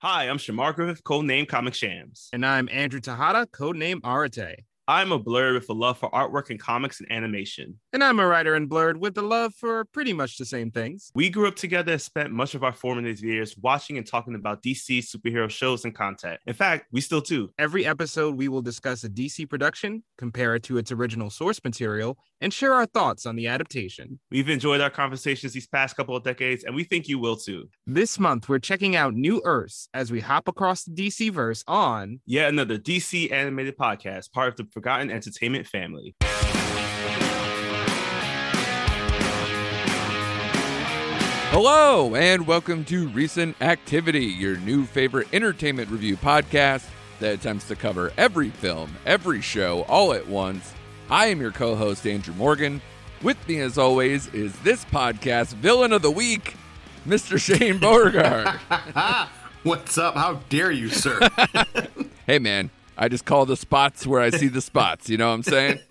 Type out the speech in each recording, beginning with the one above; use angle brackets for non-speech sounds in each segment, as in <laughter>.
Hi, I'm Shamar Griffith, codename Comic Shams. And I'm Andrew Tejada, codename Arate. I'm a blerd with a love for artwork and comics and animation. And I'm a writer and Blerd with a love for pretty much the same things. We grew up together and spent much of our formative years watching and talking about DC superhero shows and content. In fact, we still do. Every episode, we will discuss a DC production, compare it to its original source material, and share our thoughts on the adaptation. We've enjoyed our conversations these past couple of decades, and we think you will too. This month, we're checking out New Earths as we hop across the DC verse on yet another DC animated podcast, part of the Forgotten Entertainment family. Hello, and welcome to Recent Activity, your new favorite entertainment review podcast that attempts to cover every film, every show, all at once. I am your co host, Andrew Morgan. With me, as always, is this podcast villain of the week, Mr. <laughs> Shane Beauregard. <laughs> What's up? How dare you, sir? <laughs> hey, man, I just call the spots where I see the spots. You know what I'm saying? <laughs>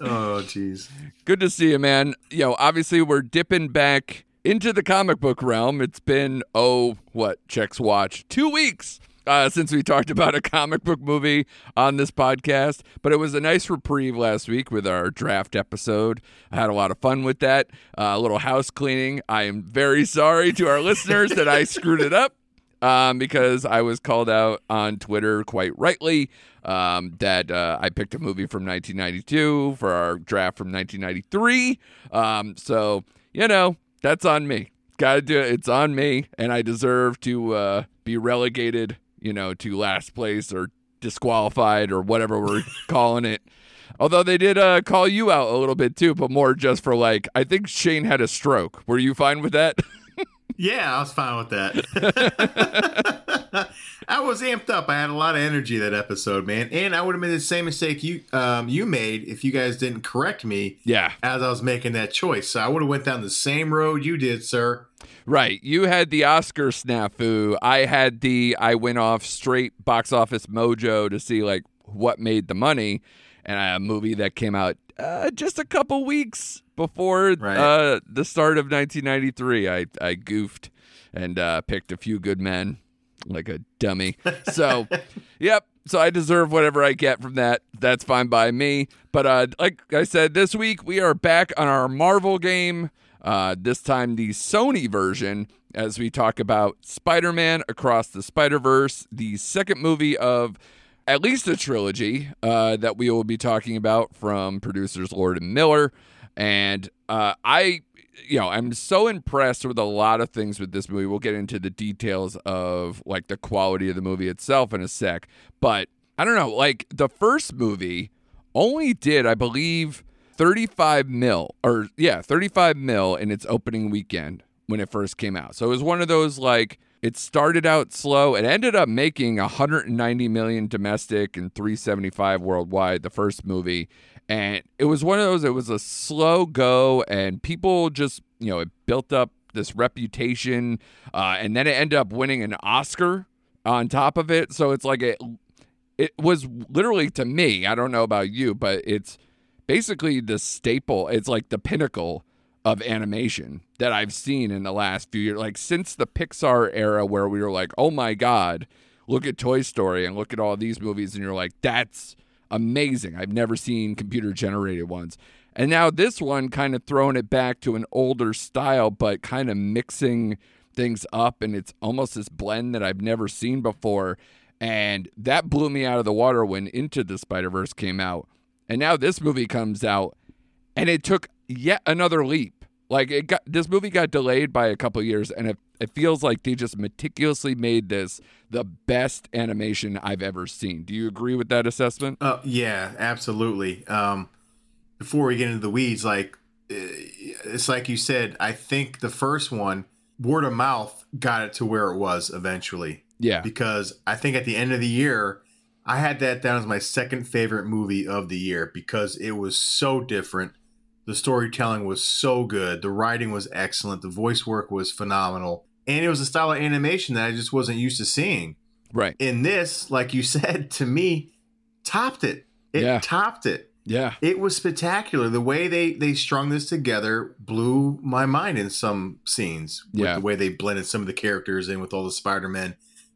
oh, jeez. Good to see you, man. You know, obviously, we're dipping back into the comic book realm. It's been, oh, what, checks watch, two weeks. Uh, since we talked about a comic book movie on this podcast, but it was a nice reprieve last week with our draft episode. I had a lot of fun with that. Uh, a little house cleaning. I am very sorry to our listeners that I screwed it up um, because I was called out on Twitter quite rightly um, that uh, I picked a movie from 1992 for our draft from 1993. Um, so, you know, that's on me. Got to do it. It's on me, and I deserve to uh, be relegated, you know, to last place or disqualified or whatever we're <laughs> calling it. Although they did uh, call you out a little bit too, but more just for like, I think Shane had a stroke. Were you fine with that? <laughs> Yeah, I was fine with that. <laughs> I was amped up. I had a lot of energy that episode, man, and I would have made the same mistake you um, you made if you guys didn't correct me. Yeah, as I was making that choice, so I would have went down the same road you did, sir. Right, you had the Oscar snafu. I had the I went off straight box office mojo to see like what made the money, and a movie that came out uh, just a couple weeks before right. uh, the start of 1993. I, I goofed and uh, picked a few good men like a dummy. So, <laughs> yep. So I deserve whatever I get from that. That's fine by me. But uh, like I said, this week we are back on our Marvel game. Uh, this time the Sony version, as we talk about Spider-Man Across the Spider-Verse, the second movie of at least a trilogy uh, that we will be talking about from producers Lord and Miller. And uh, I, you know, I'm so impressed with a lot of things with this movie. We'll get into the details of like the quality of the movie itself in a sec. But I don't know, like the first movie only did, I believe, 35 mil or yeah, 35 mil in its opening weekend when it first came out. So it was one of those like it started out slow. It ended up making 190 million domestic and 375 worldwide the first movie. And it was one of those it was a slow go and people just, you know, it built up this reputation uh, and then it ended up winning an Oscar on top of it. So it's like it it was literally to me, I don't know about you, but it's basically the staple. It's like the pinnacle of animation that I've seen in the last few years. Like since the Pixar era where we were like, oh my God, look at Toy Story and look at all these movies, and you're like, that's amazing. I've never seen computer generated ones. And now this one kind of throwing it back to an older style, but kind of mixing things up. And it's almost this blend that I've never seen before. And that blew me out of the water when Into the Spider Verse came out. And now this movie comes out, and it took yet another leap like it got this movie got delayed by a couple years, and it it feels like they just meticulously made this the best animation I've ever seen. Do you agree with that assessment? Uh, yeah, absolutely. Um, before we get into the weeds, like it's like you said, I think the first one, word of mouth, got it to where it was eventually. Yeah, because I think at the end of the year, I had that down as my second favorite movie of the year because it was so different the storytelling was so good. The writing was excellent. The voice work was phenomenal. And it was a style of animation that I just wasn't used to seeing. Right. In this, like you <laughs> said, to me, topped it. It yeah. topped it. Yeah. It was spectacular. The way they they strung this together blew my mind in some scenes. With Yeah. the way they blended some of the characters in with all the Spider Men,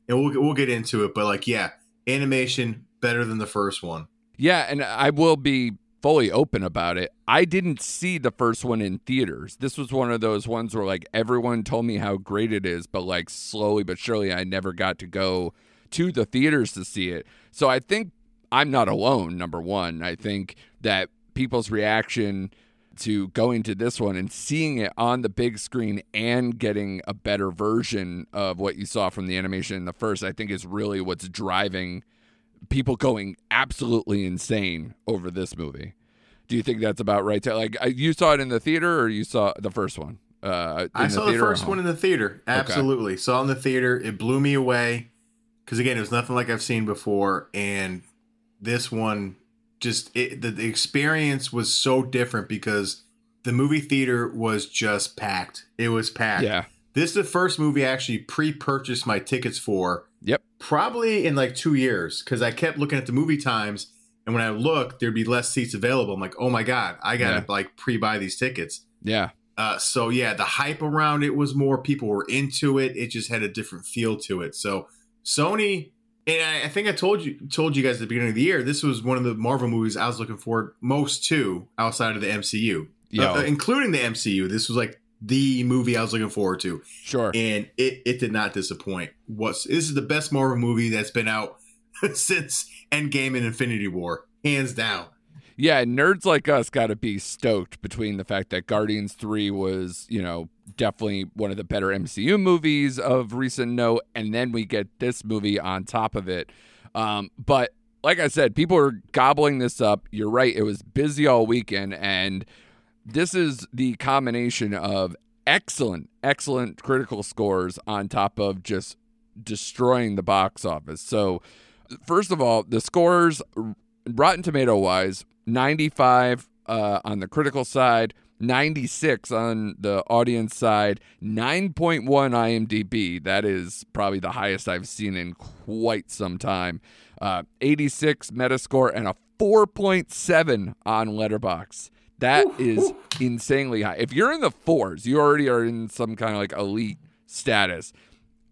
and we'll we'll get into it. But like, yeah, animation better than the first one. Yeah, and I will be fully open about it. I didn't see the first one in theaters. This was one of those ones where like everyone told me how great it is, but like slowly but surely I never got to go to the theaters to see it. So I think I'm not alone, number 1. I think that people's reaction to going to this one and seeing it on the big screen and getting a better version of what you saw from the animation in the first, I think is really what's driving people going absolutely insane over this movie. Do you think that's about right? Like uh, you saw it in the theater, or you saw the first one? Uh, I saw the first one in the theater. Absolutely. Saw in the theater. It blew me away. Because again, it was nothing like I've seen before. And this one just it, the, the experience was so different because the movie theater was just packed. It was packed. Yeah. This is the first movie I actually pre-purchased my tickets for. Yep. Probably in like two years because I kept looking at the movie times, and when I looked, there'd be less seats available. I'm like, oh my god, I gotta Yeah. like pre-buy these tickets. Yeah. Uh, so yeah, the hype around it was more. People were into it. It just had a different feel to it. So Sony, and I, I think I told you told you guys at the beginning of the year, this was one of the Marvel movies I was looking forward most to outside of the MCU, Yo. Uh, uh, including the MCU. This was like the movie I was looking forward to, Sure. and it it did not disappoint. What's this is the best Marvel movie that's been out <laughs> since Endgame and Infinity War, hands down. Yeah, nerds like us got to be stoked between the fact that Guardians 3 was, you know, definitely one of the better MCU movies of recent note, and then we get this movie on top of it. Um, but like I said, people are gobbling this up. You're right, it was busy all weekend, and this is the combination of excellent, excellent critical scores on top of just destroying the box office. So, first of all, the scores, Rotten Tomato wise, 95 uh, on the critical side, 96 on the audience side, 9.1 IMDb. That is probably the highest I've seen in quite some time. Uh, 86 Metascore and a 4.7 on Letterboxd. That is insanely high. If you're in the fours, you already are in some kind of like elite status.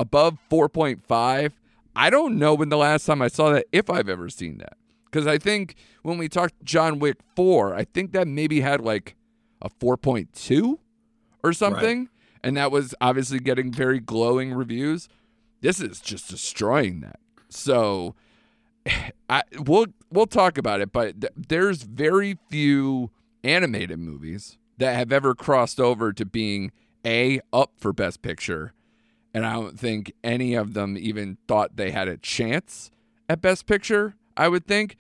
Above 4.5, I don't know when the last time I saw that, if I've ever seen that. Because I think when we talked John Wick 4, I think that maybe had like a 4.2 or something. And that was obviously getting very glowing reviews. This is just destroying that. So <sighs> I we'll we'll talk about it, but th- there's very few animated movies that have ever crossed over to being a up for best picture and I don't think any of them even thought they had a chance at Best Picture. I would think,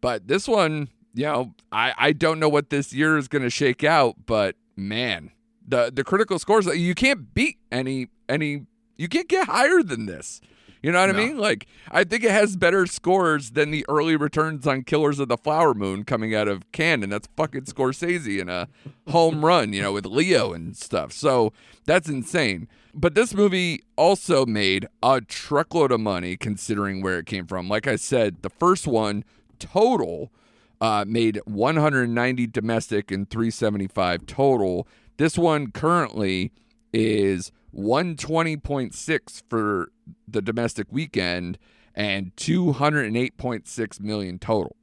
but this one, you know, I I don't know what this year is going to shake out, but man, the the critical scores you can't beat any any you can't get higher than this. You know what No. I mean? Like I think it has better scores than the early returns on Killers of the Flower Moon coming out of Cannes, that's fucking Scorsese in a home run, you know, with Leo and stuff. So that's insane. But this movie also made a truckload of money considering where it came from. Like I said, the first one total uh, made 190 domestic and 375 total. This one currently is 120.6 for the domestic weekend and 208.6 million total.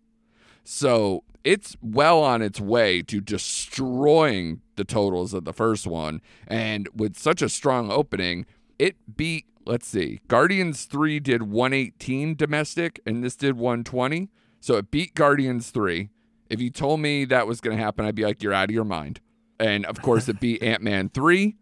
So it's well on its way to destroying the totals of the first one. And with such a strong opening, it beat, let's see, Guardians 3 did 118 domestic and this did 120. So it beat Guardians 3. If you told me that was going to happen, I'd be like, you're out of your mind. And of course, it beat Ant Man 3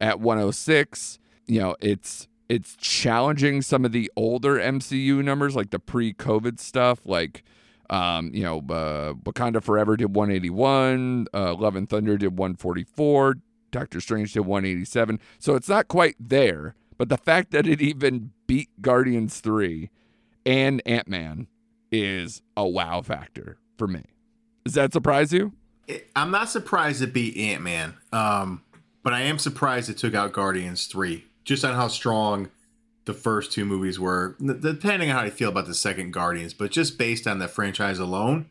at 106. You know, it's it's challenging some of the older MCU numbers, like the pre-COVID stuff, like um, you know, uh, Wakanda Forever did 181, uh, Love and Thunder did 144, Doctor Strange did 187. So it's not quite there, but the fact that it even beat Guardians 3 and Ant Man is a wow factor for me. Does that surprise you? I'm not surprised it beat Ant Man, um, but I am surprised it took out Guardians three, just on how strong the first two movies were. Depending on how you feel about the second Guardians, but just based on the franchise alone,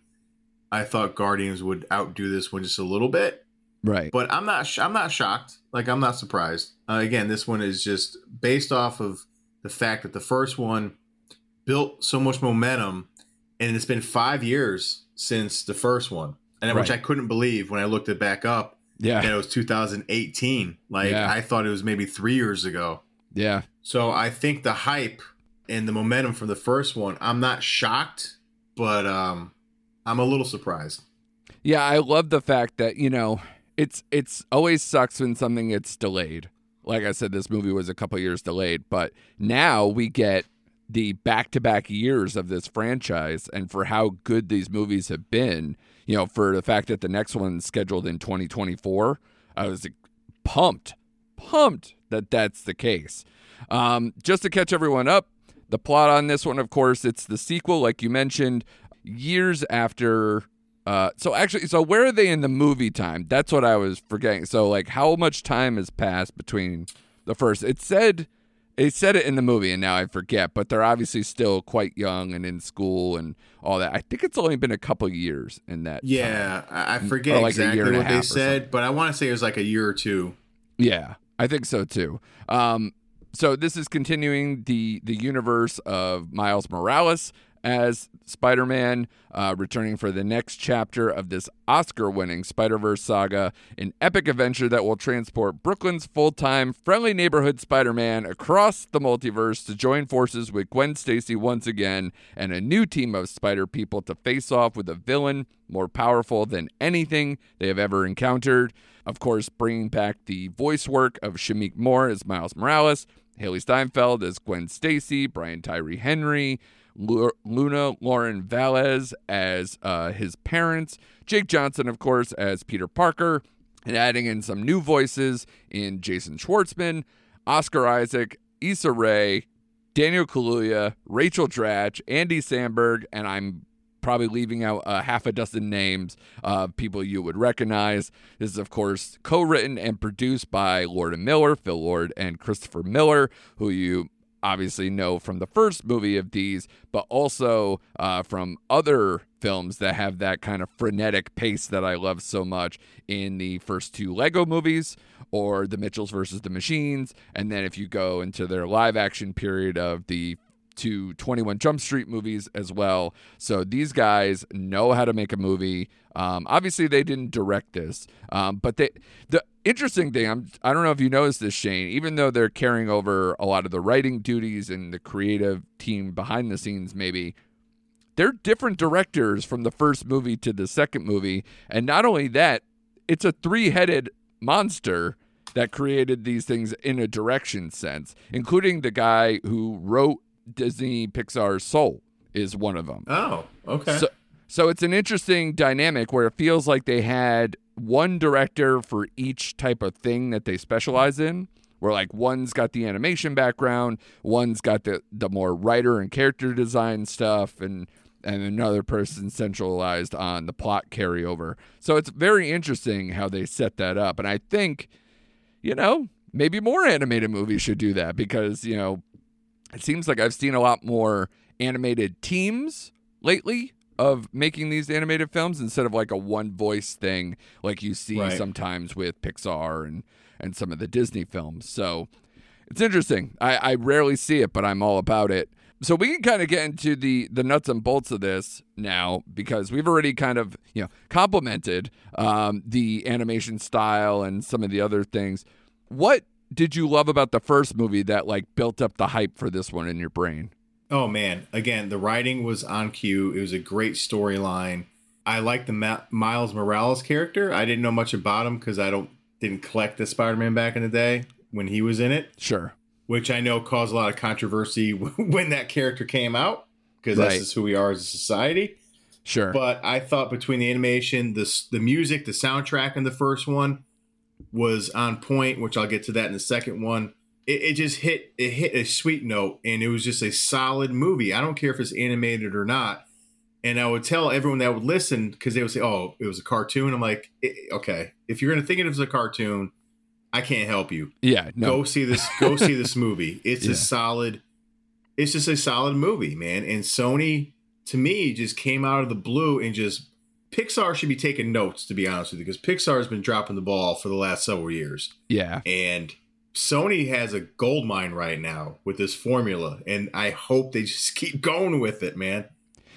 I thought Guardians would outdo this one just a little bit, Right. but I'm not. Sh- I'm not shocked. Like I'm not surprised. Uh, again, this one is just based off of the fact that the first one built so much momentum, and it's been five years since the first one, and which I couldn't believe when I looked it back up. And yeah. it was 2018. Like Yeah. I thought it was maybe three years ago. Yeah. So I think the hype and the momentum from the first one, I'm not shocked, but um, I'm a little surprised. Yeah, I love the fact that, you know, it's it's always sucks when something gets delayed. Like I said, this movie was a couple years delayed, but now we get the back-to-back years of this franchise and for how good these movies have been, you know, for the fact that the next one's scheduled in 2024, I was pumped, pumped that that's the case. Um, just to catch everyone up, the plot on this one, of course, it's the sequel, like you mentioned, years after. Uh, so actually, so where are they in the movie time? That's what I was forgetting. So like, how much time has passed between the first? It said, it said it in the movie, and now I forget. But they're obviously still quite young and in school and all that. I think it's only been a couple years in that. Yeah, I I forget like exactly what they said, but I want to say it was like a year or two. Yeah, I think so too. Um, so this is continuing the the universe of Miles Morales as Spider-Man, uh, returning for the next chapter of this Oscar-winning Spider-Verse saga, an epic adventure that will transport Brooklyn's full-time friendly neighborhood Spider-Man across the multiverse to join forces with Gwen Stacy once again and a new team of Spider people to face off with a villain more powerful than anything they have ever encountered. Of course, bringing back the voice work of Shameik Moore as Miles Morales, Hailee Steinfeld as Gwen Stacy, Brian Tyree Henry, Luna Lauren Vélez as uh, his parents, Jake Johnson, of course, as Peter Parker, and adding in some new voices in Jason Schwartzman, Oscar Isaac, Issa Rae, Daniel Kaluuya, Rachel Dratch, Andy Samberg, and I'm probably leaving out a half a dozen names of people you would recognize. This is, of course, co written and produced by Lord and Miller, Phil Lord, and Christopher Miller, who you obviously know from the first movie of these, but also uh, from other films that have that kind of frenetic pace that I love so much in the first two Lego movies or The Mitchells versus the Machines. And then if you go into their live action period of the to 21 Jump Street movies as well. So these guys know how to make a movie. Um, obviously, they didn't direct this, um, but they, the interesting thing, I'm, I don't know if you noticed this, Shane, even though they're carrying over a lot of the writing duties and the creative team behind the scenes, maybe. They're different directors from the first movie to the second movie. And not only that, it's a three headed monster that created these things in a direction sense, including the guy who wrote Disney Pixar's Soul is one of them. Oh, okay. So, so it's an interesting dynamic where it feels like they had one director for each type of thing that they specialize in. Where like one's got the animation background, one's got the the more writer and character design stuff, and and another person centralized on the plot carryover. So it's very interesting how they set that up, and I think, you know, maybe more animated movies should do that because you know it seems like I've seen a lot more animated teams lately of making these animated films instead of like a one voice thing like you see Right. sometimes with Pixar and and some of the Disney films. So it's interesting. I, I rarely see it, but I'm all about it. So we can kind of get into the the nuts and bolts of this now because we've already kind of you know complimented um, the animation style and some of the other things. What did you love about the first movie that like built up the hype for this one in your brain? Oh man, again, the writing was on cue. It was a great storyline. I like the Ma- Miles Morales character. I didn't know much about him because I don't didn't collect the Spider-Man back in the day when he was in it, Sure. which I know caused a lot of controversy <laughs> when that character came out because Right. that's just who we are as a society. Sure. But I thought between the animation, the the music, the soundtrack in the first one was on point, which I'll get to that in the second one. It, it just hit it hit a sweet note, and it was just a solid movie. I don't care if it's animated or not. And I would tell everyone that would listen because they would say, "Oh, it was a cartoon." I'm like, "Eh, "Okay, if you're gonna think it was a cartoon, I can't help you. yeah. No. Go see this. Go <laughs> see this movie. It's Yeah. a solid. It's just a solid movie, man. And Sony, to me, just came out of the blue and just Pixar should be taking notes, to be honest with you, because Pixar has been dropping the ball for the last several years. Yeah. And Sony has a gold mine right now with this formula, and I hope they just <laughs> keep going with it, man.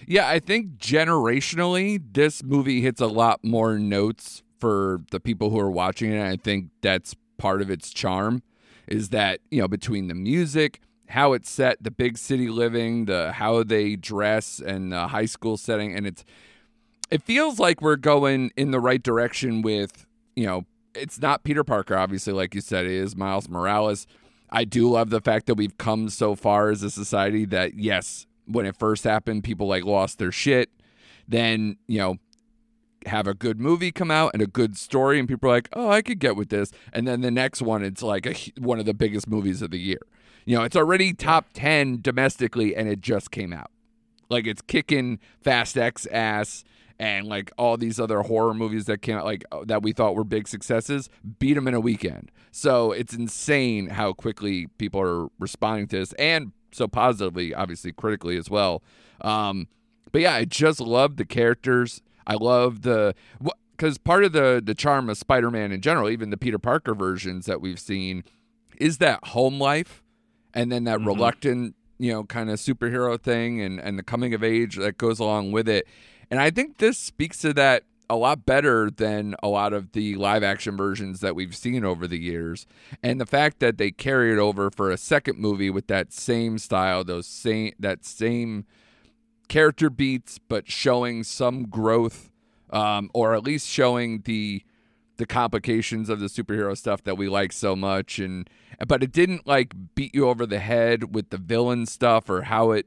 Yeah, I think generationally, this movie hits a lot more notes for the people who are watching it. I think that's part of its charm is that, you know, between the music, how it's set, the big city living, the how they dress and the high school setting and it's it feels like we're going in the right direction with, you know, it's not Peter Parker obviously like you said, it is Miles Morales. I do love the fact that we've come so far as a society that yes, when it first happened, people like lost their shit. Then, you know, have a good movie come out and a good story, and people are like, oh, I could get with this. And then the next one, it's like a, one of the biggest movies of the year. You know, it's already top 10 domestically, and it just came out. Like, it's kicking Fast X ass and like all these other horror movies that came out, like uh, that we thought were big successes, beat them in a weekend. So it's insane how quickly people are responding to this and so positively, obviously critically as well. Um, but yeah, I just love the characters. I love the because part of the the charm of Spider-Man in general, even the Peter Parker versions that we've seen, is that home life, and then that mm-hmm. reluctant, you know, kind of superhero thing, and and the coming of age that goes along with it. And I think this speaks to that a lot better than a lot of the live action versions that we've seen over the years. And the fact that they carry it over for a second movie with that same style, those same that same character beats, but showing some growth, um, or at least showing the the complications of the superhero stuff that we like so much and but it didn't like beat you over the head with the villain stuff or how it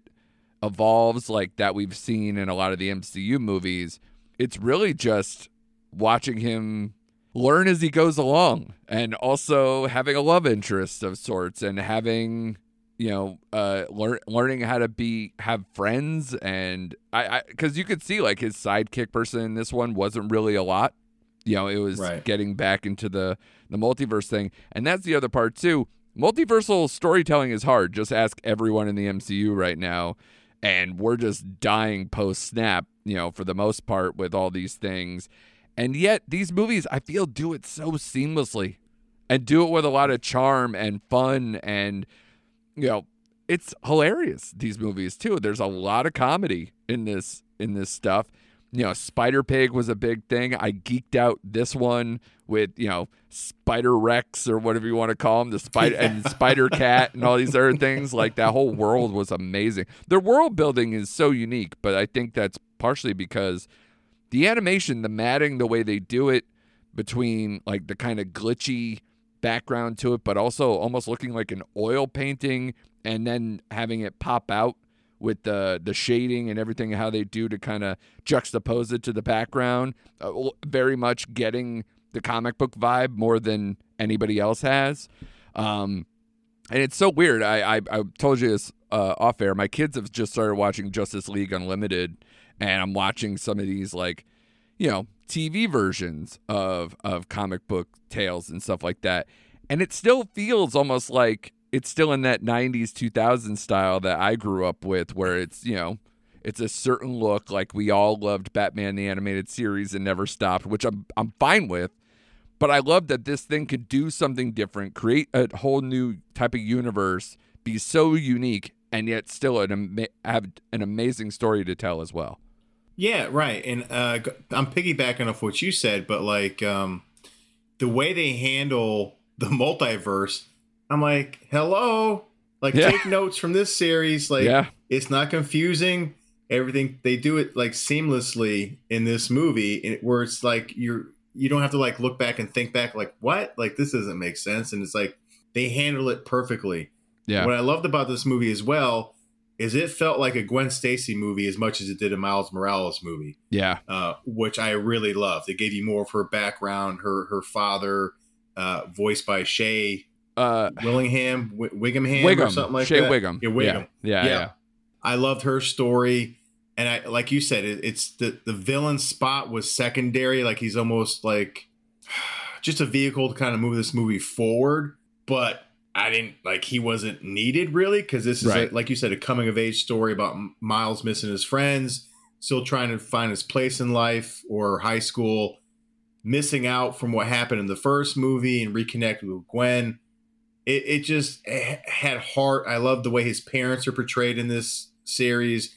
evolves like that we've seen in a lot of the MCU movies. It's really just watching him learn as he goes along and also having a love interest of sorts and having you know uh lear- learning how to be have friends and i because you could see like his sidekick person in this one wasn't really a lot you know it was right. getting back into the the multiverse thing and that's the other part too multiversal storytelling is hard just ask everyone in the mcu right now and we're just dying post snap, you know, for the most part with all these things. And yet these movies I feel do it so seamlessly and do it with a lot of charm and fun and you know, it's hilarious these movies too. There's a lot of comedy in this in this stuff you know, Spider Pig was a big thing. I geeked out this one with, you know, Spider Rex or whatever you want to call them, the spider yeah. and Spider Cat and all these other things. Like that whole world was amazing. Their world building is so unique, but I think that's partially because the animation, the matting, the way they do it between like the kind of glitchy background to it, but also almost looking like an oil painting and then having it pop out with the the shading and everything how they do to kind of juxtapose it to the background uh, very much getting the comic book vibe more than anybody else has. Um, and it's so weird. I i, I told you this uh, off air. My kids have just started watching justice league unlimited and i'm watching some of these like you know tv versions of of comic book tales and stuff like that. And it still feels almost like it's still in that 90s 2000s style that I grew up with where it's, you know, it's a certain look like we all loved Batman the animated series and never stopped, which I'm I'm fine with. But I love that this thing could do something different, create a whole new type of universe, be so unique and yet still an ama- have an amazing story to tell as well. Yeah, right. And uh, I'm piggybacking off what you said, but like um, the way they handle the multiverse I'm like, hello. Like yeah. take notes from this series. Like yeah. it's not confusing. Everything they do it like seamlessly in this movie, where it's like you're you don't have to like look back and think back like what like this doesn't make sense, and it's like they handle it perfectly. Yeah. What I loved about this movie as well is it felt like a Gwen Stacy movie as much as it did a Miles Morales movie. Yeah. Uh, which I really loved. It gave you more of her background, her her father, uh, voiced by Shea uh, Willingham, w- Wiggumham, Whigham, or something like Shea that. Whigham. Yeah, Whigham. Yeah. Yeah, yeah. yeah. I loved her story, and I like you said, it, it's the the villain spot was secondary. Like he's almost like <sighs> just a vehicle to kind of move this movie forward. But I didn't like he wasn't needed really because this is right. a, like you said a coming of age story about Miles missing his friends. still trying to find his place in life or high school, missing out from what happened in the first movie and reconnect with Gwen. It, it just had heart. I love the way his parents are portrayed in this series.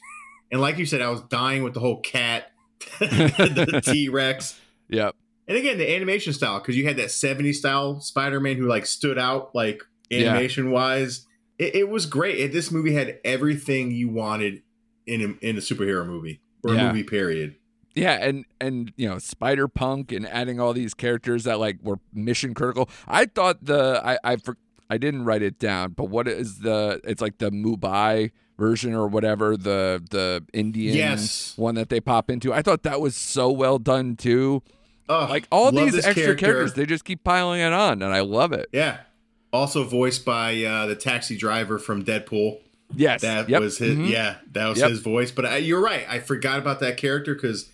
And like you said, I was dying with the whole cat, <laughs> the <laughs> T Rex. Yep. And again, the animation style, because you had that 70s style Spider Man who like stood out like animation wise. It, it, was great. It, this movie had everything you wanted in a, in a superhero movie or Yeah. a movie period. Yeah, and and you know Spider Punk and adding all these characters that like were mission critical. I thought the I I for, I didn't write it down, but what is the? It's like the Mumbai version or whatever the the Indian Yes. one that they pop into. I thought that was so well done too. Ugh, Like all these extra character. characters, they just keep piling it on, and I love it. Yeah. Also voiced by uh, the taxi driver from Deadpool. Yes, That Yep. was his. Mhm. Yeah, that was Yep. his voice. But I, you're right. I forgot about that character because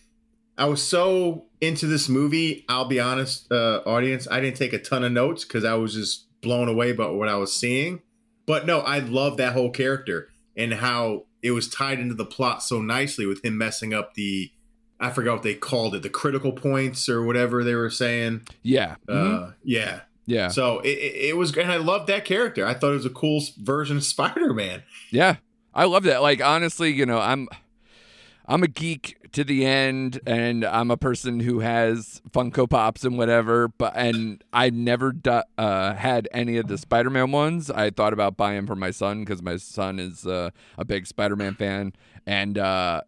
I was so into this movie. I'll be honest, uh, audience. I didn't take a ton of notes because I was just blown away by what I was seeing. But no, I love that whole character and how it was tied into the plot so nicely with him messing up the. I forgot what they called it, the critical points or whatever they were saying. Yeah. Uh, yeah. yeah, So it, it, was, and I loved that character. I thought it was a cool version of <laughs> Spider Man. Yeah, I love that. Like honestly, you know, I'm I'm a geek to the end, and I'm a person who has Funko Pops and whatever. But and I never do, uh, had any of the Spider-Man ones. I thought about buying for my son because my son is uh, a big Spider-Man fan, and uh,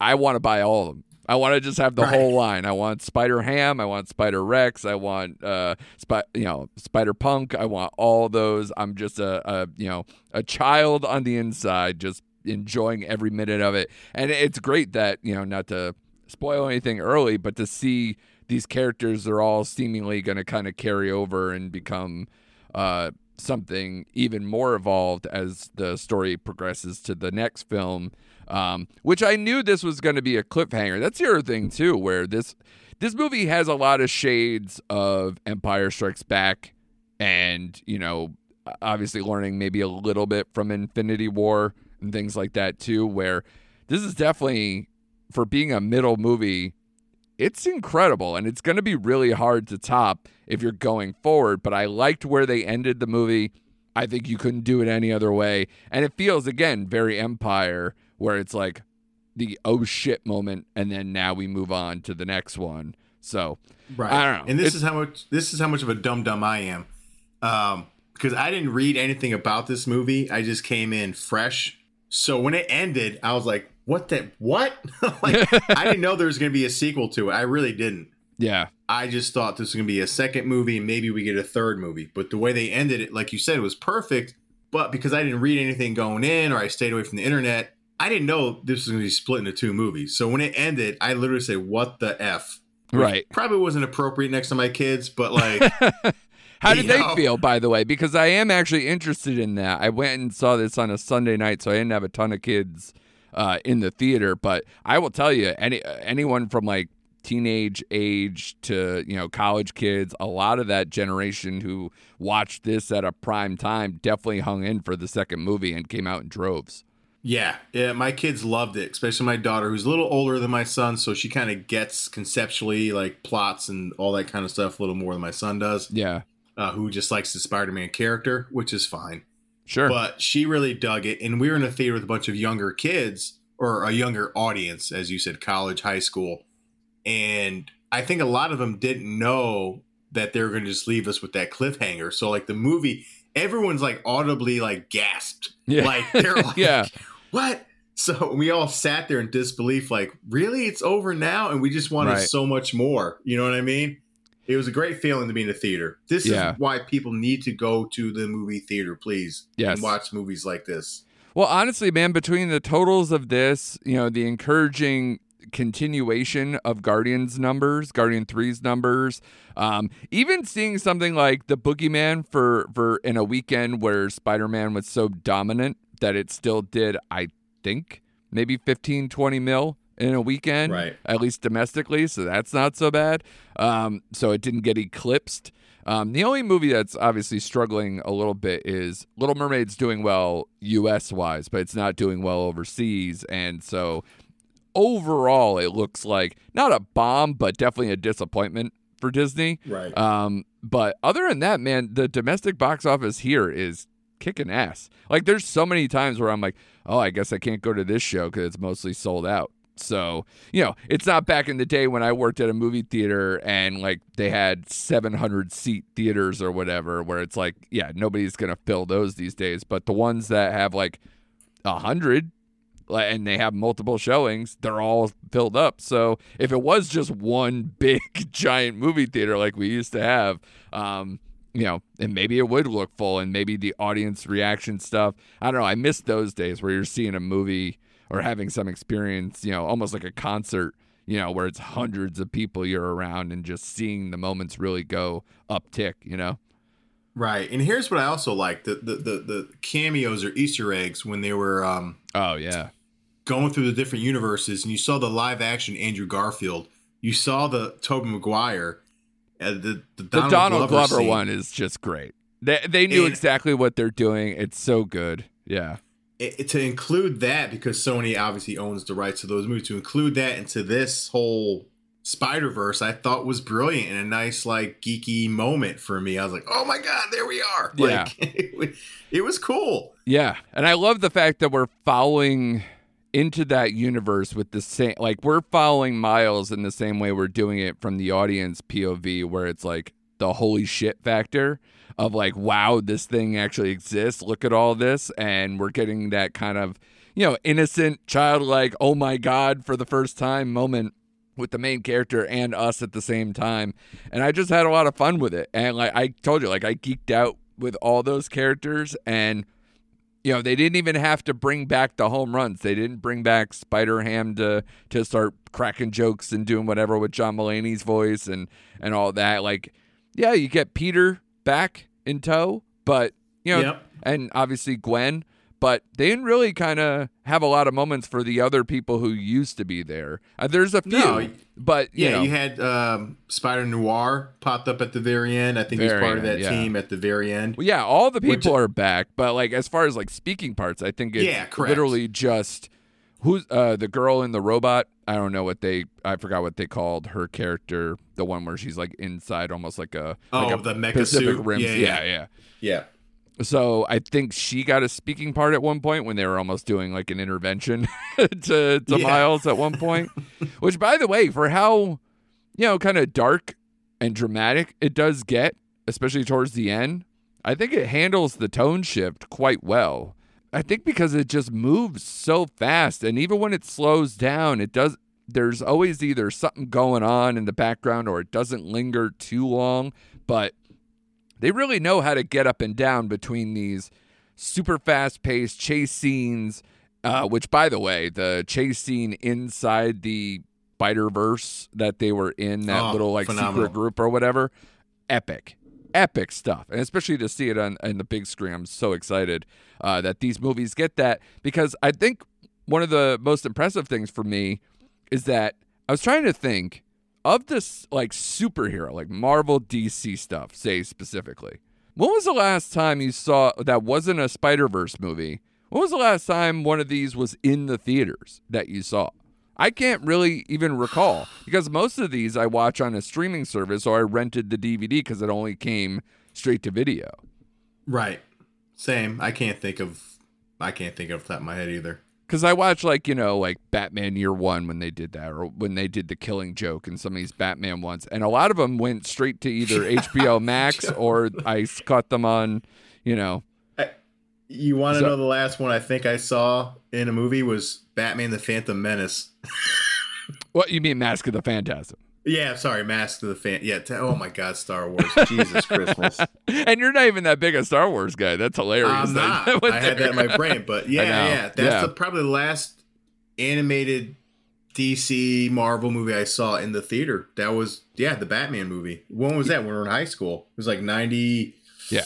I want to buy all of them. I want to just have the Right. whole line. I want Spider Ham. I want Spider Rex. I want uh, Spi- you know Spider Punk. I want all those. I'm just a, a you know a child on the inside, just enjoying every minute of it. And it's great that you know not to spoil anything early, but to see these characters are all seemingly going to kind of carry over and become uh, something even more evolved as the story progresses to the next film. Um, which I knew this was going to be a cliffhanger. That's the other thing too, where this this movie has a lot of shades of Empire Strikes Back, and you know, obviously learning maybe a little bit from Infinity War and things like that too. Where this is definitely for being a middle movie, it's incredible and it's going to be really hard to top if you're going forward. But I liked where they ended the movie. I think you couldn't do it any other way. And it feels, again, very Empire, where it's like the oh shit moment. And then now we move on to the next one. So, Right. I don't know. And this It's- is how much this is how much of a dumb dumb I am. Um, because I didn't read anything about this movie. I just came in fresh. So when it ended, I was like, what the what? <laughs> like <laughs> I didn't know there was gonna be a sequel to it. I really didn't. yeah. I just thought this was gonna be a second movie and maybe we get a third movie. But the way they ended it, like you said, it was perfect. But because I didn't read anything going in or I stayed away from the internet, I didn't know this was gonna be split into two movies. So when it ended, I literally said, What the F? Which Right. Probably wasn't appropriate next to my kids, but like <laughs> How did they feel, by the way? Because I am actually interested in that. I went and saw this on a Sunday night, so I didn't have a ton of kids uh, in the theater. But I will tell you, any anyone from like teenage age to you know college kids, a lot of that generation who watched this at a prime time definitely hung in for the second movie and came out in droves. Yeah, yeah, my kids loved it, especially my daughter, who's a little older than my son, so she kind of gets conceptually like plots and all that kind of stuff a little more than my son does, Yeah, uh, who just likes the Spider-Man character, which is fine. sure. But she really dug it, and we were in a theater with a bunch of younger kids or a younger audience, as you said, college, high school, and I think a lot of them didn't know that they were going to just leave us with that cliffhanger. So like the movie, everyone's like audibly like gasped, yeah, like they're <laughs> like, yeah, what? So we all sat there in disbelief, like, really? It's over now? And we just wanted Right. so much more. You know what I mean? It was a great feeling to be in a theater. This Yeah. is why people need to go to the movie theater, please. Yes. And watch movies like this. Well, honestly, man, between the totals of this, you know, the encouraging continuation of Guardians numbers, Guardian 3's numbers, um, even seeing something like the Boogeyman for for in a weekend where Spider-Man was so dominant that it still did, I think, maybe 15, 20 mil in a weekend, Right. at least domestically. So that's not so bad. Um, so it didn't get eclipsed. Um, the only movie that's obviously struggling a little bit is Little Mermaid's doing well U.S. wise, but it's not doing well overseas, and so overall, it looks like not a bomb, but definitely a disappointment for Disney. Right. Um, but other than that, man, the domestic box office here is kicking ass. Like, there's so many times where I'm like, oh, I guess I can't go to this show because it's mostly sold out. So, you know, it's not back in the day when I worked at a movie theater and like they had 700 seat theaters or whatever, where it's like, yeah, nobody's going to fill those these days. But the ones that have like a 100 and they have multiple showings, they're all filled up. So if it was just one <laughs> big giant movie theater like we used to have, um, you know, and maybe it would look full and maybe the audience reaction stuff. I don't know. I miss those days where you're seeing a movie or having some experience, you know, almost like a concert, you know, where it's hundreds of people you're around and just seeing the moments really go uptick, you know? Right. And here's what I also like the, the, the, the cameos or Easter eggs when they were um, Oh, yeah. going through the different universes and you saw the live action Andrew Garfield, you saw the Tobey Maguire, uh, the, the The Donald, Donald Glover, Glover one is just great. They, they knew And- exactly what they're doing. It's so good. Yeah. It, to include that because Sony obviously owns the rights to those movies to include that into this whole Spider Verse, I thought was brilliant and a nice like geeky moment for me. I was like, oh my god, there we are! <laughs> Yeah. Like <laughs> it, it was cool. Yeah, and I love the fact that we're following into that universe with the same like we're following Miles in the same way we're doing it from the audience POV where it's like the holy shit factor of like wow this thing actually exists. Look at all this. And we're getting that kind of you know innocent childlike oh my god for the first time moment with the main character and us at the same time. And I just had a lot of fun with it. And like I told you like I geeked out with all those characters. And you know, they didn't even have to bring back the home runs. They didn't bring back Spider Ham to to start cracking jokes and doing whatever with John Mulaney's voice and and all that. Like, yeah, you get Peter back in tow, but you know, Yep. and obviously Gwen, but they didn't really kind of have a lot of moments for the other people who used to be there. Uh, there's a few, No, but you Yeah, know, you had um, Spider Noir popped up at the very end. I think he's Very part of that yeah. team at the very end. Well, yeah, all the Which- people are back, but like as far as like speaking parts, I think it's Yeah, correct. literally just who's uh the girl in the robot. I don't know what they I forgot what they called her character, the one where she's like inside almost like a like Oh, a the mecha Pacific suit? Rim. Yeah, yeah, yeah. yeah. Yeah. So I think she got a speaking part at one point when they were almost doing like an intervention <laughs> to to Yeah. Miles at one point. <laughs> Which by the way, for how you know, kind of dark and dramatic it does get, especially towards the end, I think it handles the tone shift quite well. I think because it just moves so fast and even when it slows down, it does there's always either something going on in the background or it doesn't linger too long, but they really know how to get up and down between these super fast paced chase scenes. Uh, which, by the way, the chase scene inside the Spider Verse that they were in, that Oh, little like phenomenal. secret group or whatever, epic, epic stuff. And especially to see it on, on the big screen, I'm so excited uh, that these movies get that because I think one of the most impressive things for me is that I was trying to think of this like superhero, like Marvel DC stuff, say specifically. When was the last time you saw that wasn't a Spider Verse movie? When was the last time one of these was in the theaters that you saw? I can't really even recall because most of these I watch on a streaming service or I rented the DVD because it only came straight to video. Right. Same. I can't think of. I can't think of top of my head either. Because I watched like you know like Batman Year One when they did that, or when they did the Killing Joke and some of these Batman ones, and a lot of them went straight to either <laughs> HBO Max or I caught them on, you know, You want to So- know the last one I think I saw in a movie was Batman: The Phantom Menace. <laughs> what you mean Mask of the Phantasm, Yeah, sorry, Mask of the Fan. Yeah, t- oh my God, Star Wars, Jesus Christmas. <laughs> and you're not even that big a Star Wars guy. That's hilarious. I'm <laughs> not. I had that in my brain, but yeah, yeah, that's Yeah. The, probably the last animated DC Marvel movie I saw in the theater. That was yeah, the Batman movie. When was that? When we were in high school. It was like ninety. Yeah.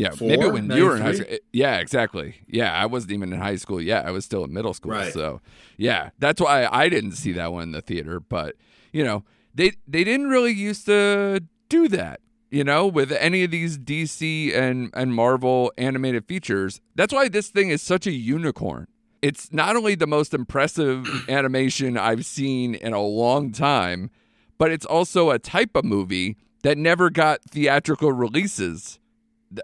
Yeah, Four? maybe when you were in high 93? school. Eh, yeah, exactly. Yeah, I wasn't even in high school yet. I was still in middle school. Right. So, yeah, that's why I didn't see that one in the theater. But you know, they they didn't really used to do that. You know, with any of these DC and and Marvel animated features. That's why this thing is such a unicorn it's not only the most impressive <clears throat> animation I've seen in a long time, but it's also a type of movie that never got theatrical releases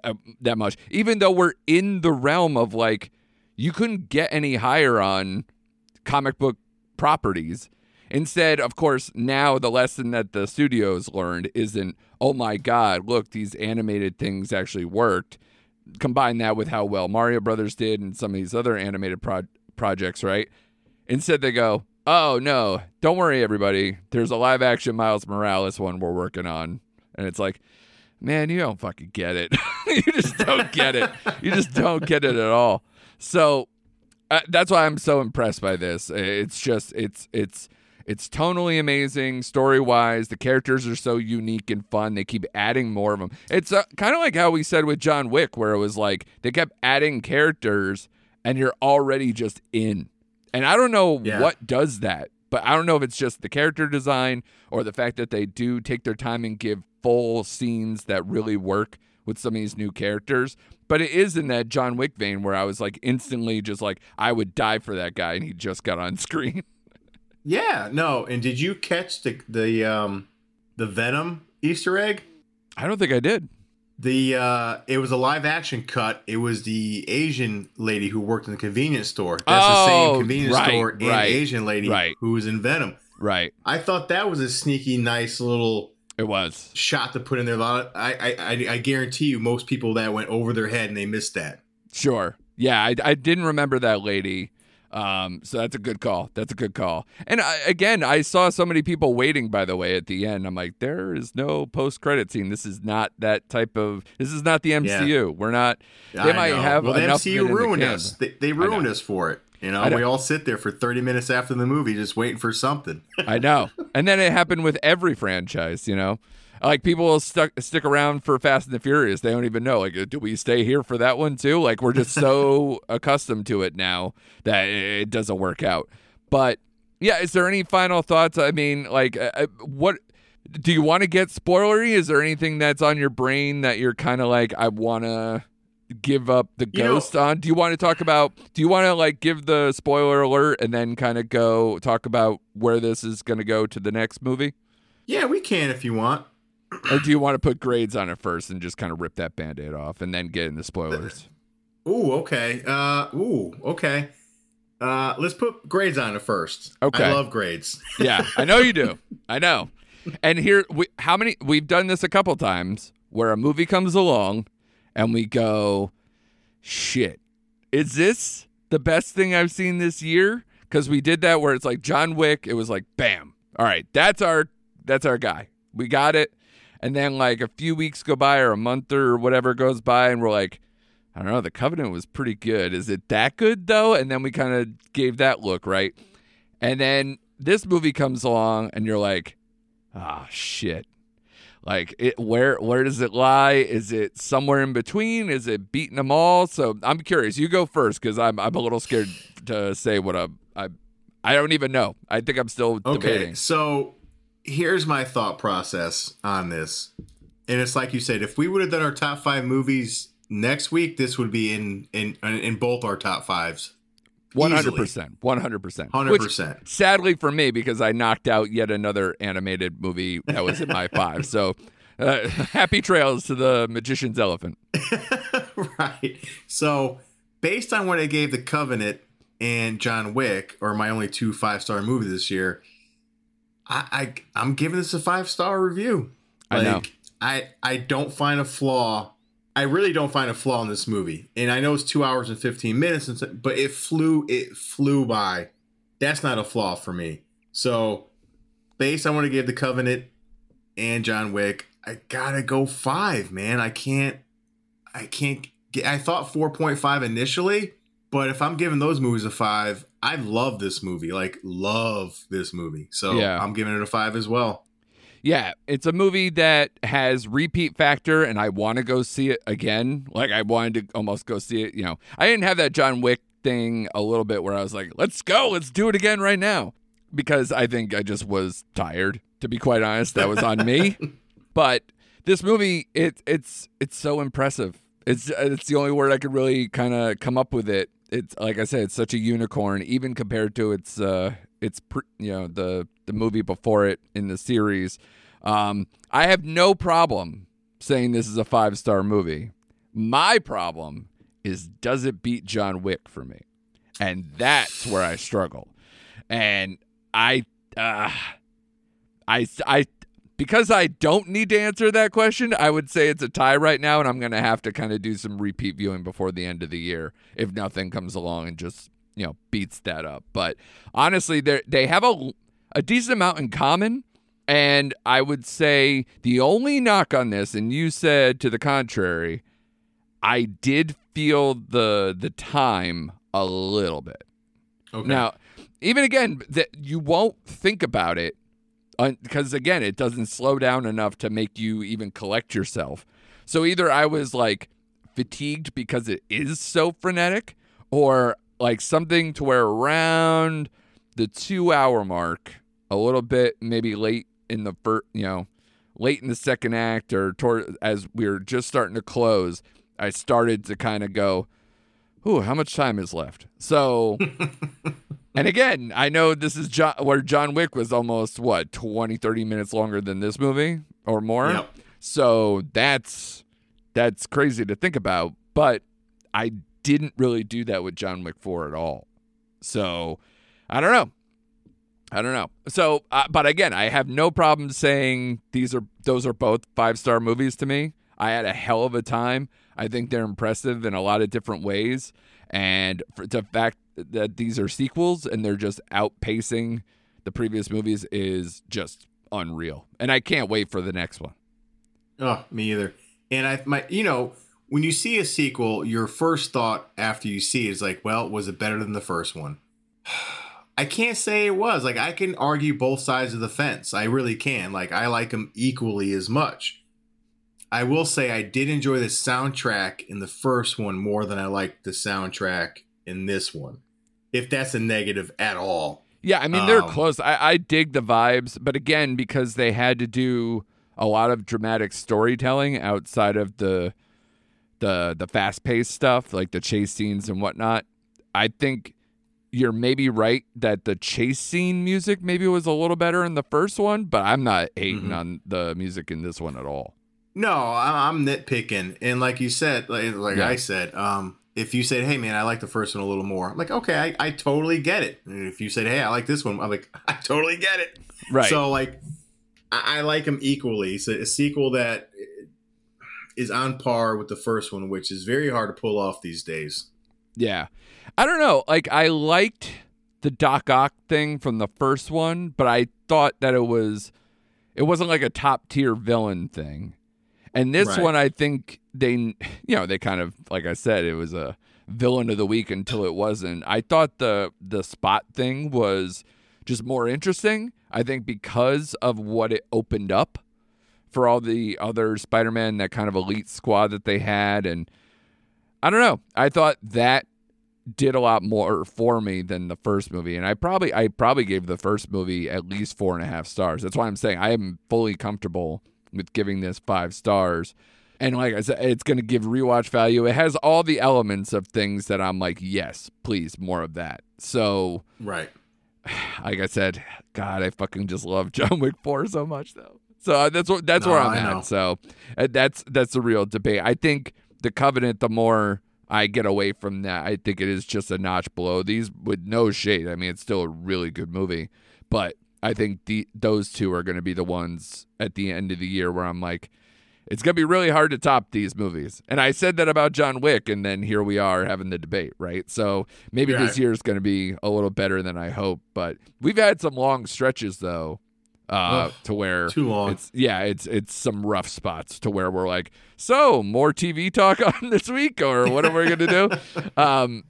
uh, that much. Even though we're in the realm of like, you couldn't get any higher on comic book properties. Instead, of course, now the lesson that the studios learned isn't, oh my God, look, these animated things actually worked. Combine that with how well Mario Brothers did and some of these other animated pro- projects, right? Instead, they go, oh no, don't worry, everybody. There's a live action Miles Morales one we're working on. And it's like, man, you don't fucking get it. <laughs> you just don't get it. You just don't get it at all. So uh, that's why I'm so impressed by this. It's just, it's, it's, it's tonally amazing, story wise. The characters are so unique and fun. They keep adding more of them. It's uh, kind of like how we said with John Wick, where it was like they kept adding characters and you're already just in. And I don't know Yeah. what does that, but I don't know if it's just the character design or the fact that they do take their time and give full scenes that really work with some of these new characters. But it is in that John Wick vein where I was like instantly just like, I would die for that guy and he just got on <laughs> screen. Yeah, no. And did you catch the the um the Venom Easter egg? I don't think I did. The uh it was a live action cut. It was the Asian lady who worked in the convenience store. That's the Oh, same convenience right, store and right, Asian lady right. who was in Venom. Right. I thought that was a sneaky, nice little It was. shot to put in there. A lot. Of, I, I I I guarantee you, most people that went over their head and they missed that. Sure. Yeah, I, I didn't remember that lady. Um, so that's a good call. That's a good call. And I, again, I saw so many people waiting. By the way, at the end, I'm like, there is no post credit scene. This is not that type of. This is not the MCU. We're not. They I might know. have well, enough it MCU in the ruined us. They, they ruined us for it. You know, know. we all sit there for 30 minutes after the movie just waiting for something. I know. And then it happened with every franchise, you know? Like people will stuck stick around for Fast and the Furious. They don't even know. Like, do we stay here for that one too? Like we're just so <laughs> accustomed to it now that it doesn't work out. But yeah, is there any final thoughts? I mean, like, uh, uh, what do you want to get spoilery? Is there anything that's on your brain that you're kind of like, I want to give up the You know- ghost on? Do you want to talk about? Do you want to like give the spoiler alert and then kind of go talk about where this is going to go to the next movie? yeah, we can if you want. Or do you want to put grades on it first and just kind of rip that band-aid off and then get into spoilers? Ooh, okay. Uh, ooh, okay. Uh, let's put grades on it first. Okay. I love grades. <laughs> yeah, I know you do. I know. And here, we, how many? We've done this a couple times where a movie comes along, and we go, "Shit, is this the best thing I've seen this year?" Because we did that where it's like John Wick. It was like, bam, all right, that's our that's our guy. We got it. And then like a few weeks go by or a month or whatever goes by, and we're like, I don't know, the Covenant was pretty good. Is it that good though? And then we kind of gave that look, right? And then this movie comes along and you're like, ah shit. Like it where where does it lie? Is it somewhere in between? Is it beating them all? So I'm curious. You go first because I'm I'm a little scared to say what I I I don't even know. I think I'm still Okay, debating. so here's my thought process on this. And it's like you said, if we would have done our top five movies next week, this would be in in in both our top fives. One hundred percent. One hundred percent. Hundred percent. Sadly for me, because I knocked out yet another animated movie that was in my <laughs> five. So uh, happy trails to the magician's elephant. <laughs> right. So, based on what I gave The Covenant and John Wick, or my only two five star movies this year, I, I I'm giving this a five star review. I know. I I don't find a flaw. I really don't find a flaw in this movie, and I know it's two hours and fifteen minutes, and so- but it flew it flew by. That's not a flaw for me. So, based I want to give The Covenant and John Wick, I gotta go five, man. I can't. I can't get. I thought four point five initially, but if I'm giving those movies a five, I love this movie. Like love this movie. So Yeah. I'm giving it a five as well. Yeah, it's a movie that has repeat factor, and I want to go see it again. Like I wanted to almost go see it. You know, I didn't have that John Wick thing a little bit where I was like, "Let's go, let's do it again right now," because I think I just was tired. To be quite honest, that was on me. <laughs> But this movie, it it's it's so impressive. It's it's the only word I could really kind of come up with it. It's like I said, it's such a unicorn, even compared to its uh, its pre, you know the the movie before it in the series. Um, I have no problem saying this is a five star movie. My problem is does it beat John Wick for me, and that's where I struggle. And I, uh, I, I because I don't need to answer that question, I would say it's a tie right now, and I'm going to have to kind of do some repeat viewing before the end of the year if nothing comes along and just you know beats that up. But honestly, they they have a a decent amount in common, and I would say the only knock on this, and you said to the contrary, I did feel the the time a little bit. Okay. Now, even again, that you won't think about it because again, it doesn't slow down enough to make you even collect yourself. So either I was like fatigued because it is so frenetic, or like something to where around the two hour mark, a little bit maybe late in the first, you know, late in the second act, or toward as we were just starting to close, I started to kind of go, "Ooh, how much time is left?" So. <laughs> And again, I know this is John, where John Wick was almost what 20 30 minutes longer than this movie or more. Yep. So that's that's crazy to think about, but I didn't really do that with John Wick 4 at all. So, I don't know. I don't know. So, uh, but again, I have no problem saying these are those are both five-star movies to me. I had a hell of a time. I think they're impressive in a lot of different ways. And for the fact that these are sequels and they're just outpacing the previous movies is just unreal. And I can't wait for the next one. Oh, me either. And I, my, you know, when you see a sequel, your first thought after you see it is like, well, was it better than the first one? <sighs> I can't say it was. Like, I can argue both sides of the fence. I really can. Like, I like them equally as much. I will say I did enjoy the soundtrack in the first one more than I liked the soundtrack in this one. If that's a negative at all. Yeah, I mean they're Um, close. I, I dig the vibes, but again, because they had to do a lot of dramatic storytelling outside of the the the fast paced stuff, like the chase scenes and whatnot. I think you're maybe right that the chase scene music maybe was a little better in the first one, but I'm not hating Mhm. on the music in this one at all. No, I'm nitpicking, and like you said, like, like Yeah. I said, um, if you said, "Hey, man, I like the first one a little more," I'm like, okay, I, I totally get it. And if you said, "Hey, I like this one," I'm like, <laughs> I totally get it. Right. So like, I, I like them equally. It's a, a sequel that is on par with the first one, which is very hard to pull off these days. Yeah. I don't know. Like I liked the Doc Ock thing from the first one, but I thought that it was it wasn't like a top tier villain thing. And this Right. one I think they you know, they kind of like I said, it was a villain of the week until it wasn't. I thought the the spot thing was just more interesting. I think because of what it opened up for all the other Spider-Man, that kind of elite squad that they had and I don't know. I thought that did a lot more for me than the first movie, and I probably I probably gave the first movie at least four and a half stars. That's why I'm saying I am fully comfortable with giving this five stars. And like I said, it's going to give rewatch value. It has all the elements of things that I'm like, yes, please, more of that. So, Right. like I said, God, I fucking just love <laughs> John Wick four so much though. So uh, that's what that's No, where I'm I at. know. So uh, that's that's the real debate. I think the Covenant, the more I get away from that, I think it is just a notch below these with no shade. I mean, it's still a really good movie, but I think the those two are going to be the ones at the end of the year where I'm like, it's going to be really hard to top these movies. And I said that about John Wick, and then here we are having the debate, right? So maybe Yeah. this year is going to be a little better than I hope. But we've had some long stretches though, uh, Ugh, to where Too long. it's yeah, it's it's some rough spots to where we're like, so more TV talk <laughs> on this week, or what are we gonna do? <laughs> um,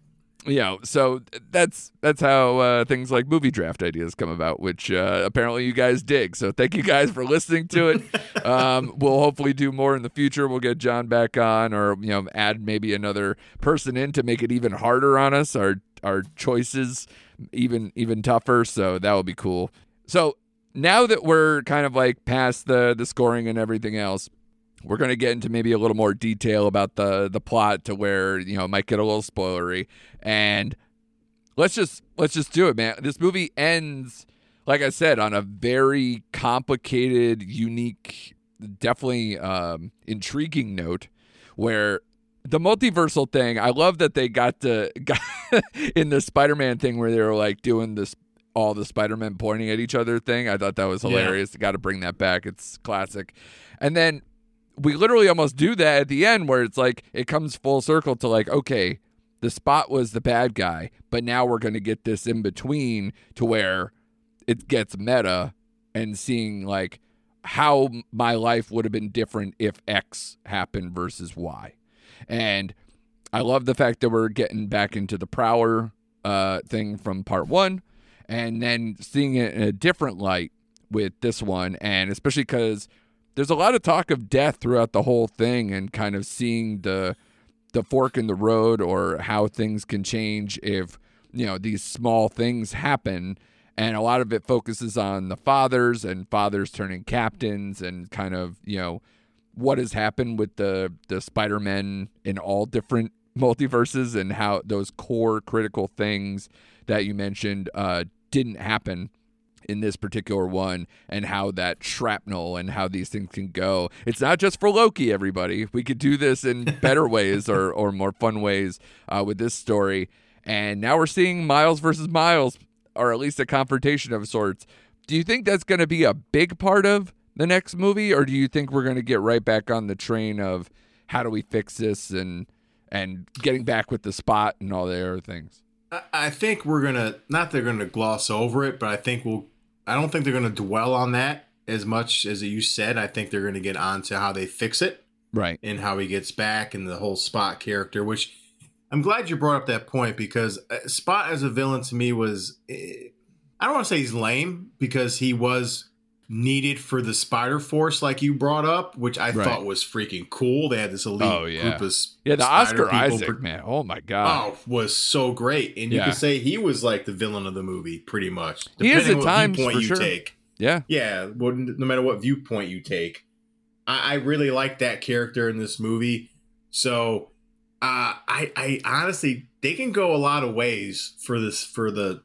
you know, so that's that's how uh, things like movie draft ideas come about, which uh, apparently you guys dig. So thank you guys for listening to it. <laughs> um, we'll hopefully do more in the future. We'll get John back on, or you know, add maybe another person in to make it even harder on us. Our our choices even even tougher. So that would be cool. So now that we're kind of like past the the scoring and everything else, we're going to get into maybe a little more detail about the the plot to where you know it might get a little spoilery, and let's just let's just do it, man. This movie ends, like I said, on a very complicated, unique, definitely um, intriguing note, where the multiversal thing. I love that they got to <laughs> got in the Spider-Man thing where they were like doing this all the Spider-Man pointing at each other thing. I thought that was hilarious. Got to bring that back. It's classic. And then we literally almost do that at the end where it's like it comes full circle to like okay, the spot was the bad guy, but now we're going to get this in between to where it gets meta and seeing like how my life would have been different if X happened versus Y. And I love the fact that we're getting back into the Prowler uh, thing from part one and then seeing it in a different light with this one. And especially because there's a lot of talk of death throughout the whole thing and kind of seeing the the fork in the road or how things can change if you know these small things happen. And a lot of it focuses on the fathers and fathers turning captains and kind of you know what has happened with the the Spider-Men in all different <laughs> multiverses and how those core critical things that you mentioned uh, didn't happen in this particular one and how that shrapnel and how these things can go. It's not just for Loki, everybody. We could do this in <laughs> better ways or, or more fun ways uh, with this story. And now we're seeing Miles versus Miles, or at least a confrontation of sorts. Do you think that's going to be a big part of the next movie, or do you think we're going to get right back on the train of how do we fix this and and getting back with the spot and all the other things? I think we're gonna not they're gonna gloss over it, but I think we'll I don't think they're going to dwell on that as much as you said. I think they're going to get on to how they fix it. Right. And how he gets back and the whole Spot character, which I'm glad you brought up that point because uh, Spot as a villain to me was, eh, I don't want to say he's lame because he was needed for the Spider Force, like you brought up, which I right. thought was freaking cool. They had this elite oh, yeah. group of yeah, the Oscar Isaac per- man. Oh my god, oh, was so great, and you yeah. could say he was like the villain of the movie, pretty much. He is at times viewpoint you sure. take. Yeah, yeah. Well, no matter what viewpoint you take, I, I really like that character in this movie. So, uh, I, I honestly, they can go a lot of ways for this for the,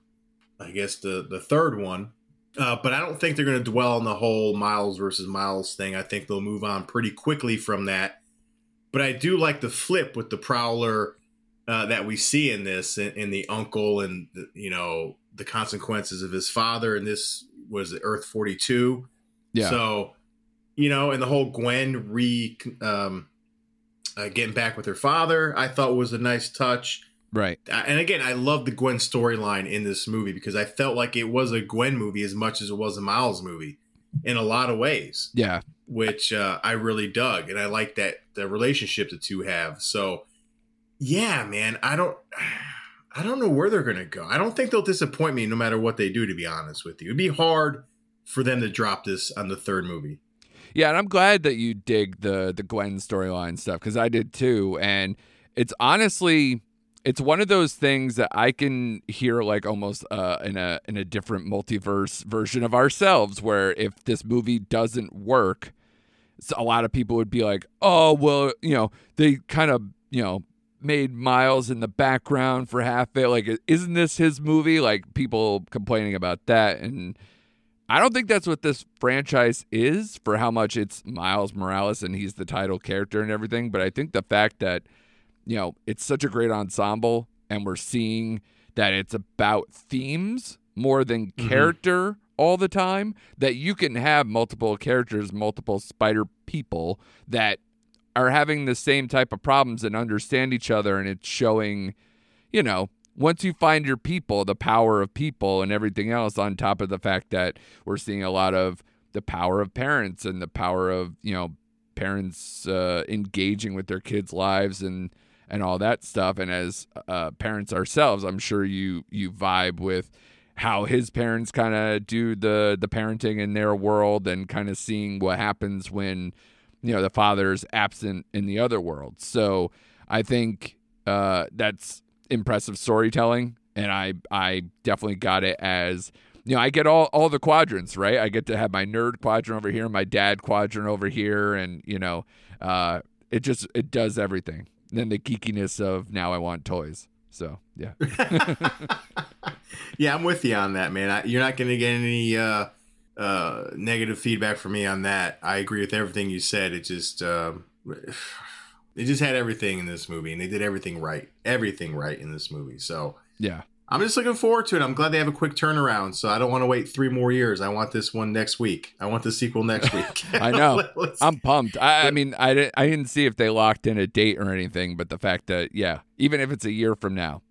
I guess the the third one uh, but I don't think they're going to dwell on the whole Miles versus Miles thing. I think they'll move on pretty quickly from that. But I do like the flip with the Prowler uh, that we see in this, in, in the uncle, and the, you know the consequences of his father. And this was Earth forty two. Yeah. So, you know, and the whole Gwen re um, uh, getting back with her father, I thought was a nice touch. Right. And again, I love the Gwen storyline in this movie because I felt like it was a Gwen movie as much as it was a Miles movie in a lot of ways. Yeah. Which uh, I really dug. And I like that the relationship the two have. So, yeah, man, I don't. <sighs> I don't know where they're going to go. I don't think they'll disappoint me no matter what they do, to be honest with you. It'd be hard for them to drop this on the third movie. Yeah, and I'm glad that you dig the the Gwen storyline stuff because I did too. And it's honestly it's one of those things that I can hear like almost uh, in a in a different multiverse version of ourselves, where if this movie doesn't work, a lot of people would be like, "Oh, well, you know, they kind of you know made Miles in the background for half it. Like, isn't this his movie? Like people complaining about that, and I don't think that's what this franchise is for how much it's Miles Morales and he's the title character and everything. But I think the fact that you know, it's such a great ensemble, and we're seeing that it's about themes more than mm-hmm. character mm-hmm. all the time. That you can have multiple characters, multiple spider people that are having the same type of problems and understand each other, and it's showing, you know, once you find your people, the power of people and everything else, on top of the fact that we're seeing a lot of the power of parents and the power of, you know, parents uh, engaging with their kids' lives and and all that stuff. And as uh, parents ourselves, I'm sure you you vibe with how his parents kind of do the the parenting in their world and kind of seeing what happens when you know the father's absent in the other world. So I think uh, that's impressive storytelling, and I I definitely got it as you know I get all all the quadrants right. I get to have my nerd quadrant over here, my dad quadrant over here, and you know uh, it just it does everything. Then the geekiness of now I want toys. So yeah, <laughs> <laughs> yeah, I'm with you on that, man. I, you're not going to get any uh, uh, negative feedback from me on that. I agree with everything you said. It just um, <sighs> they just had everything in this movie, and they did everything right, everything right in this movie. So yeah, I'm just looking forward to it. I'm glad they have a quick turnaround. So I don't want to wait three more years. I want this one next week. I want the sequel next <laughs> week. I know. <laughs> I'm pumped. I, I mean, I didn't I didn't see if they locked in a date or anything, but the fact that yeah, even if it's a year from now,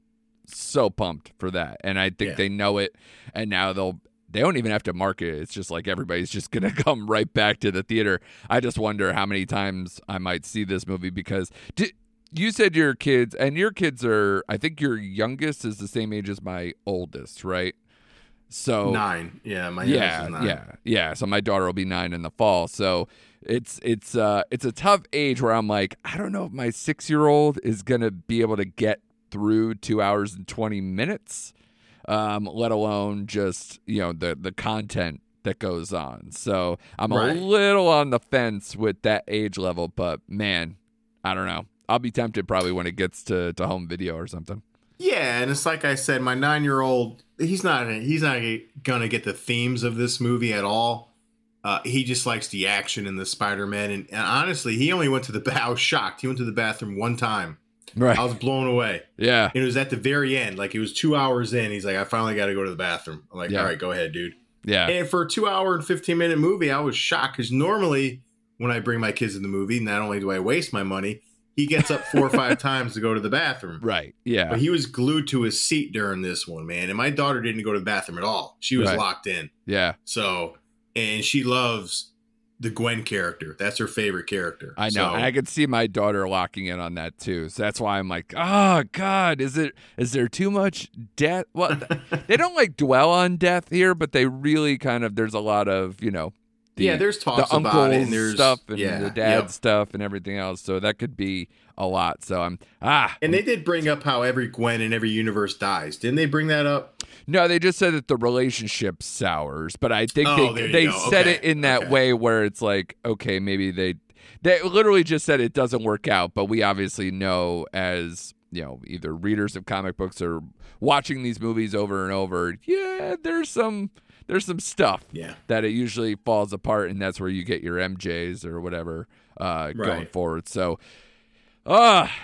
so pumped for that. And I think Yeah. they know it, and now they'll. They don't even have to market it. It's just like everybody's just gonna <laughs> come right back to the theater. I just wonder how many times I might see this movie because you said your kids and your kids are. I think your youngest is the same age as my oldest, right? So nine. Yeah, my yeah, nine. yeah, yeah. So my daughter will be nine in the fall. So it's it's uh it's a tough age where I'm like, I don't know if my six year old is gonna be able to get through two hours and twenty minutes, um, let alone just you know the the content that goes on. So I'm Right. a little on the fence with that age level, but man, I don't know. I'll be tempted probably when it gets to, to home video or something. Yeah, and it's like I said, my nine year old, he's not he's not gonna get the themes of this movie at all. Uh, he just likes the action and the Spider Man, and, and honestly, he only went to the. I was shocked. He went to the bathroom one time. Right. I was blown away. yeah. And it was at the very end, like it was two hours in. He's like, I finally got to go to the bathroom. I'm like, Yeah. all right, go ahead, dude. Yeah. And for a two hour and 15 minute movie, I was shocked because normally when I bring my kids in the movie, not only do I waste my money, he gets up four or five times to go to the bathroom. <laughs> Right. Yeah. But he was glued to his seat during this one, man. And my daughter didn't go to the bathroom at all. She was Right. locked in. Yeah. So, and she loves the Gwen character. That's her favorite character. I know, So, I could see my daughter locking in on that too. So that's why I'm like, oh God, is it? Is there too much death? Well, <laughs> they don't like dwell on death here, but they really kind of. There's a lot of you know, the, yeah, there's the talks about it, and there's stuff and yeah, the dad yep. stuff and everything else. So that could be a lot. So I'm ah. And they did bring up how every Gwen in every universe dies. Didn't they bring that up? No, they just said that the relationship sours, but I think Oh, they they go. said Okay, it in that okay. way where it's like, okay, maybe they they literally just said it doesn't work out, but we obviously know as you know either readers of comic books or watching these movies over and over, yeah, there's some there's some stuff Yeah. that it usually falls apart, and that's where you get your MJs or whatever uh, going forward. So, ah,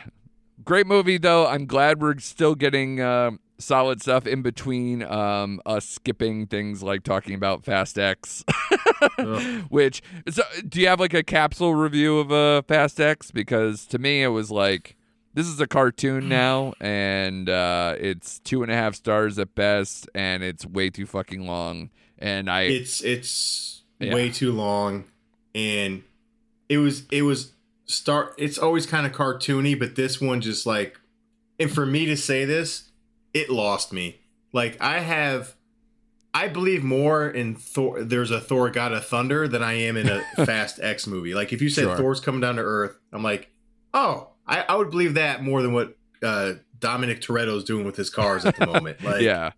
great movie though. I'm glad we're still getting uh, solid stuff in between um, us skipping things like talking about Fast X. <laughs> Which so, do you have like a capsule review of uh, Fast X? Because to me, it was like this is a cartoon now, and uh, it's two and a half stars at best, and it's way too fucking long. And I It's it's Yeah. way too long, and it was it was start. It's always kind of cartoony, but this one just like, and for me to say this, it lost me. Like I have. I believe more in Thor. There's a Thor God of Thunder than I am in a <laughs> Fast X movie. Like if you said Sure. Thor's coming down to Earth, I'm like, oh, I, I would believe that more than what uh, Dominic Toretto's doing with his cars at the <laughs> moment. Like, yeah,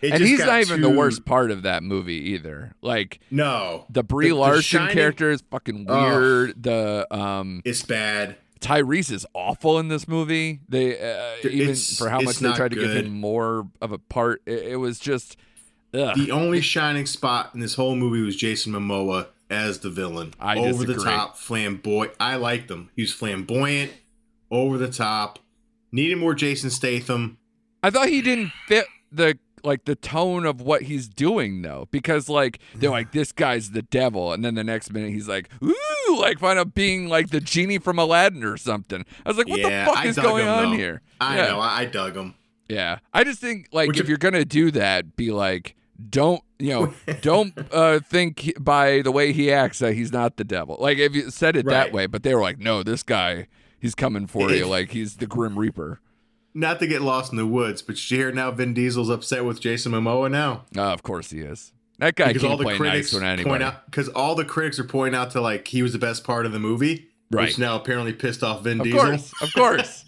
it and he's not even the worst part of that movie either. Like No, the Brie The- the Larson Shining- character is fucking weird. The um it's bad. Tyrese is awful in this movie. They uh, even It's- for how much they tried to give him more of a part, it, it was just ugh. The only shining spot in this whole movie was Jason Momoa as the villain. I over the top, flamboyant. I liked him. He was flamboyant, over the top. Needed more Jason Statham. I thought he didn't fit the like the tone of what he's doing though, because like they're like this guy's the devil, and then the next minute he's like ooh, like find out being like the genie from Aladdin or something. I was like, what Yeah, the fuck I is going him, on though. here? I yeah. know. I, dug him. Yeah, I just think like Which if- you're gonna do that, be like, don't you know, don't uh, think by the way he acts that he's not the devil. Like if you said it that way, but they were like, no, this guy, he's coming for you, like he's the Grim Reaper. Not to get lost in the woods, but you hear now Vin Diesel's upset with Jason Momoa now? Uh, of course he is. That guy because all can't the play critics nice point out because all the critics are pointing out to like he was the best part of the movie, Right. Which now apparently pissed off Vin Of Diesel. course, of course. <laughs>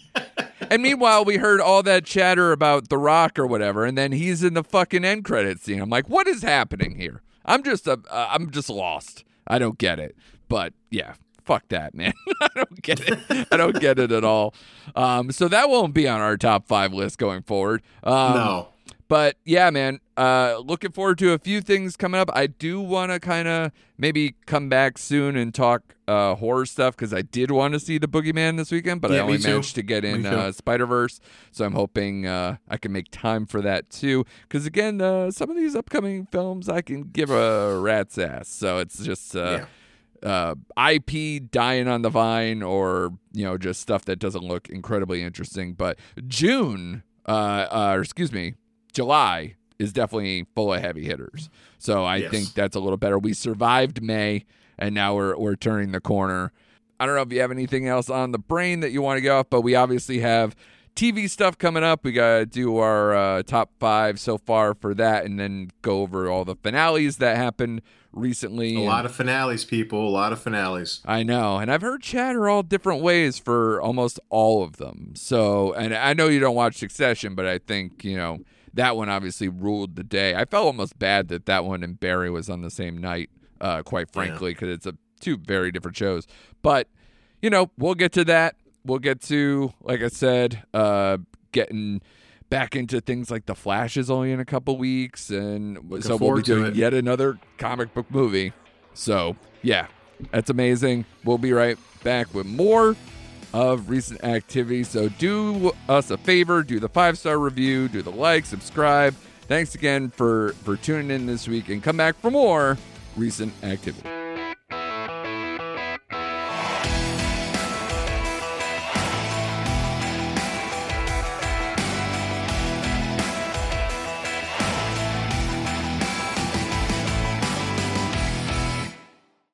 and meanwhile, we heard all that chatter about The Rock or whatever, and then he's in the fucking end credit scene. I'm like, what is happening here? I'm just, uh, uh, I'm just lost. I don't get it. But yeah, fuck that, man. <laughs> I don't get it. I don't get it at all. Um, so that won't be on our top five list going forward. Um, no. But yeah, man, uh, looking forward to a few things coming up. I do want to kind of maybe come back soon and talk uh, horror stuff because I did want to see the Boogeyman this weekend, but I Yeah, me only managed to get in uh, Spider Verse. So I'm hoping uh, I can make time for that too. Because again, uh, some of these upcoming films I can give a rat's ass. So it's just. Uh, uh, IP dying on the vine, or you know, just stuff that doesn't look incredibly interesting. But June, uh, uh, or excuse me, July is definitely full of heavy hitters. So I Yes. think that's a little better. We survived May, and now we're we're turning the corner. I don't know if you have anything else on the brain that you want to get off, but we obviously have TV stuff coming up. We got to do our uh, top five so far for that, and then go over all the finales that happened recently. A and- lot of finales, people. A lot of finales. I know, and I've heard chatter all different ways for almost all of them. So, and I know you don't watch Succession, but I think you know that one obviously ruled the day. I felt almost bad that that one and Barry was on the same night, uh, quite frankly, because it's a two very different shows. But you know, we'll get to that. We'll get to, like I said, uh, getting back into things like The Flash is only in a couple weeks, and so we'll be doing it. yet another comic book movie. So yeah, that's amazing. We'll be right back with more of recent activity. So do us a favor, do the five star review, do the like, subscribe. Thanks again for for tuning in this week, and come back for more recent activity.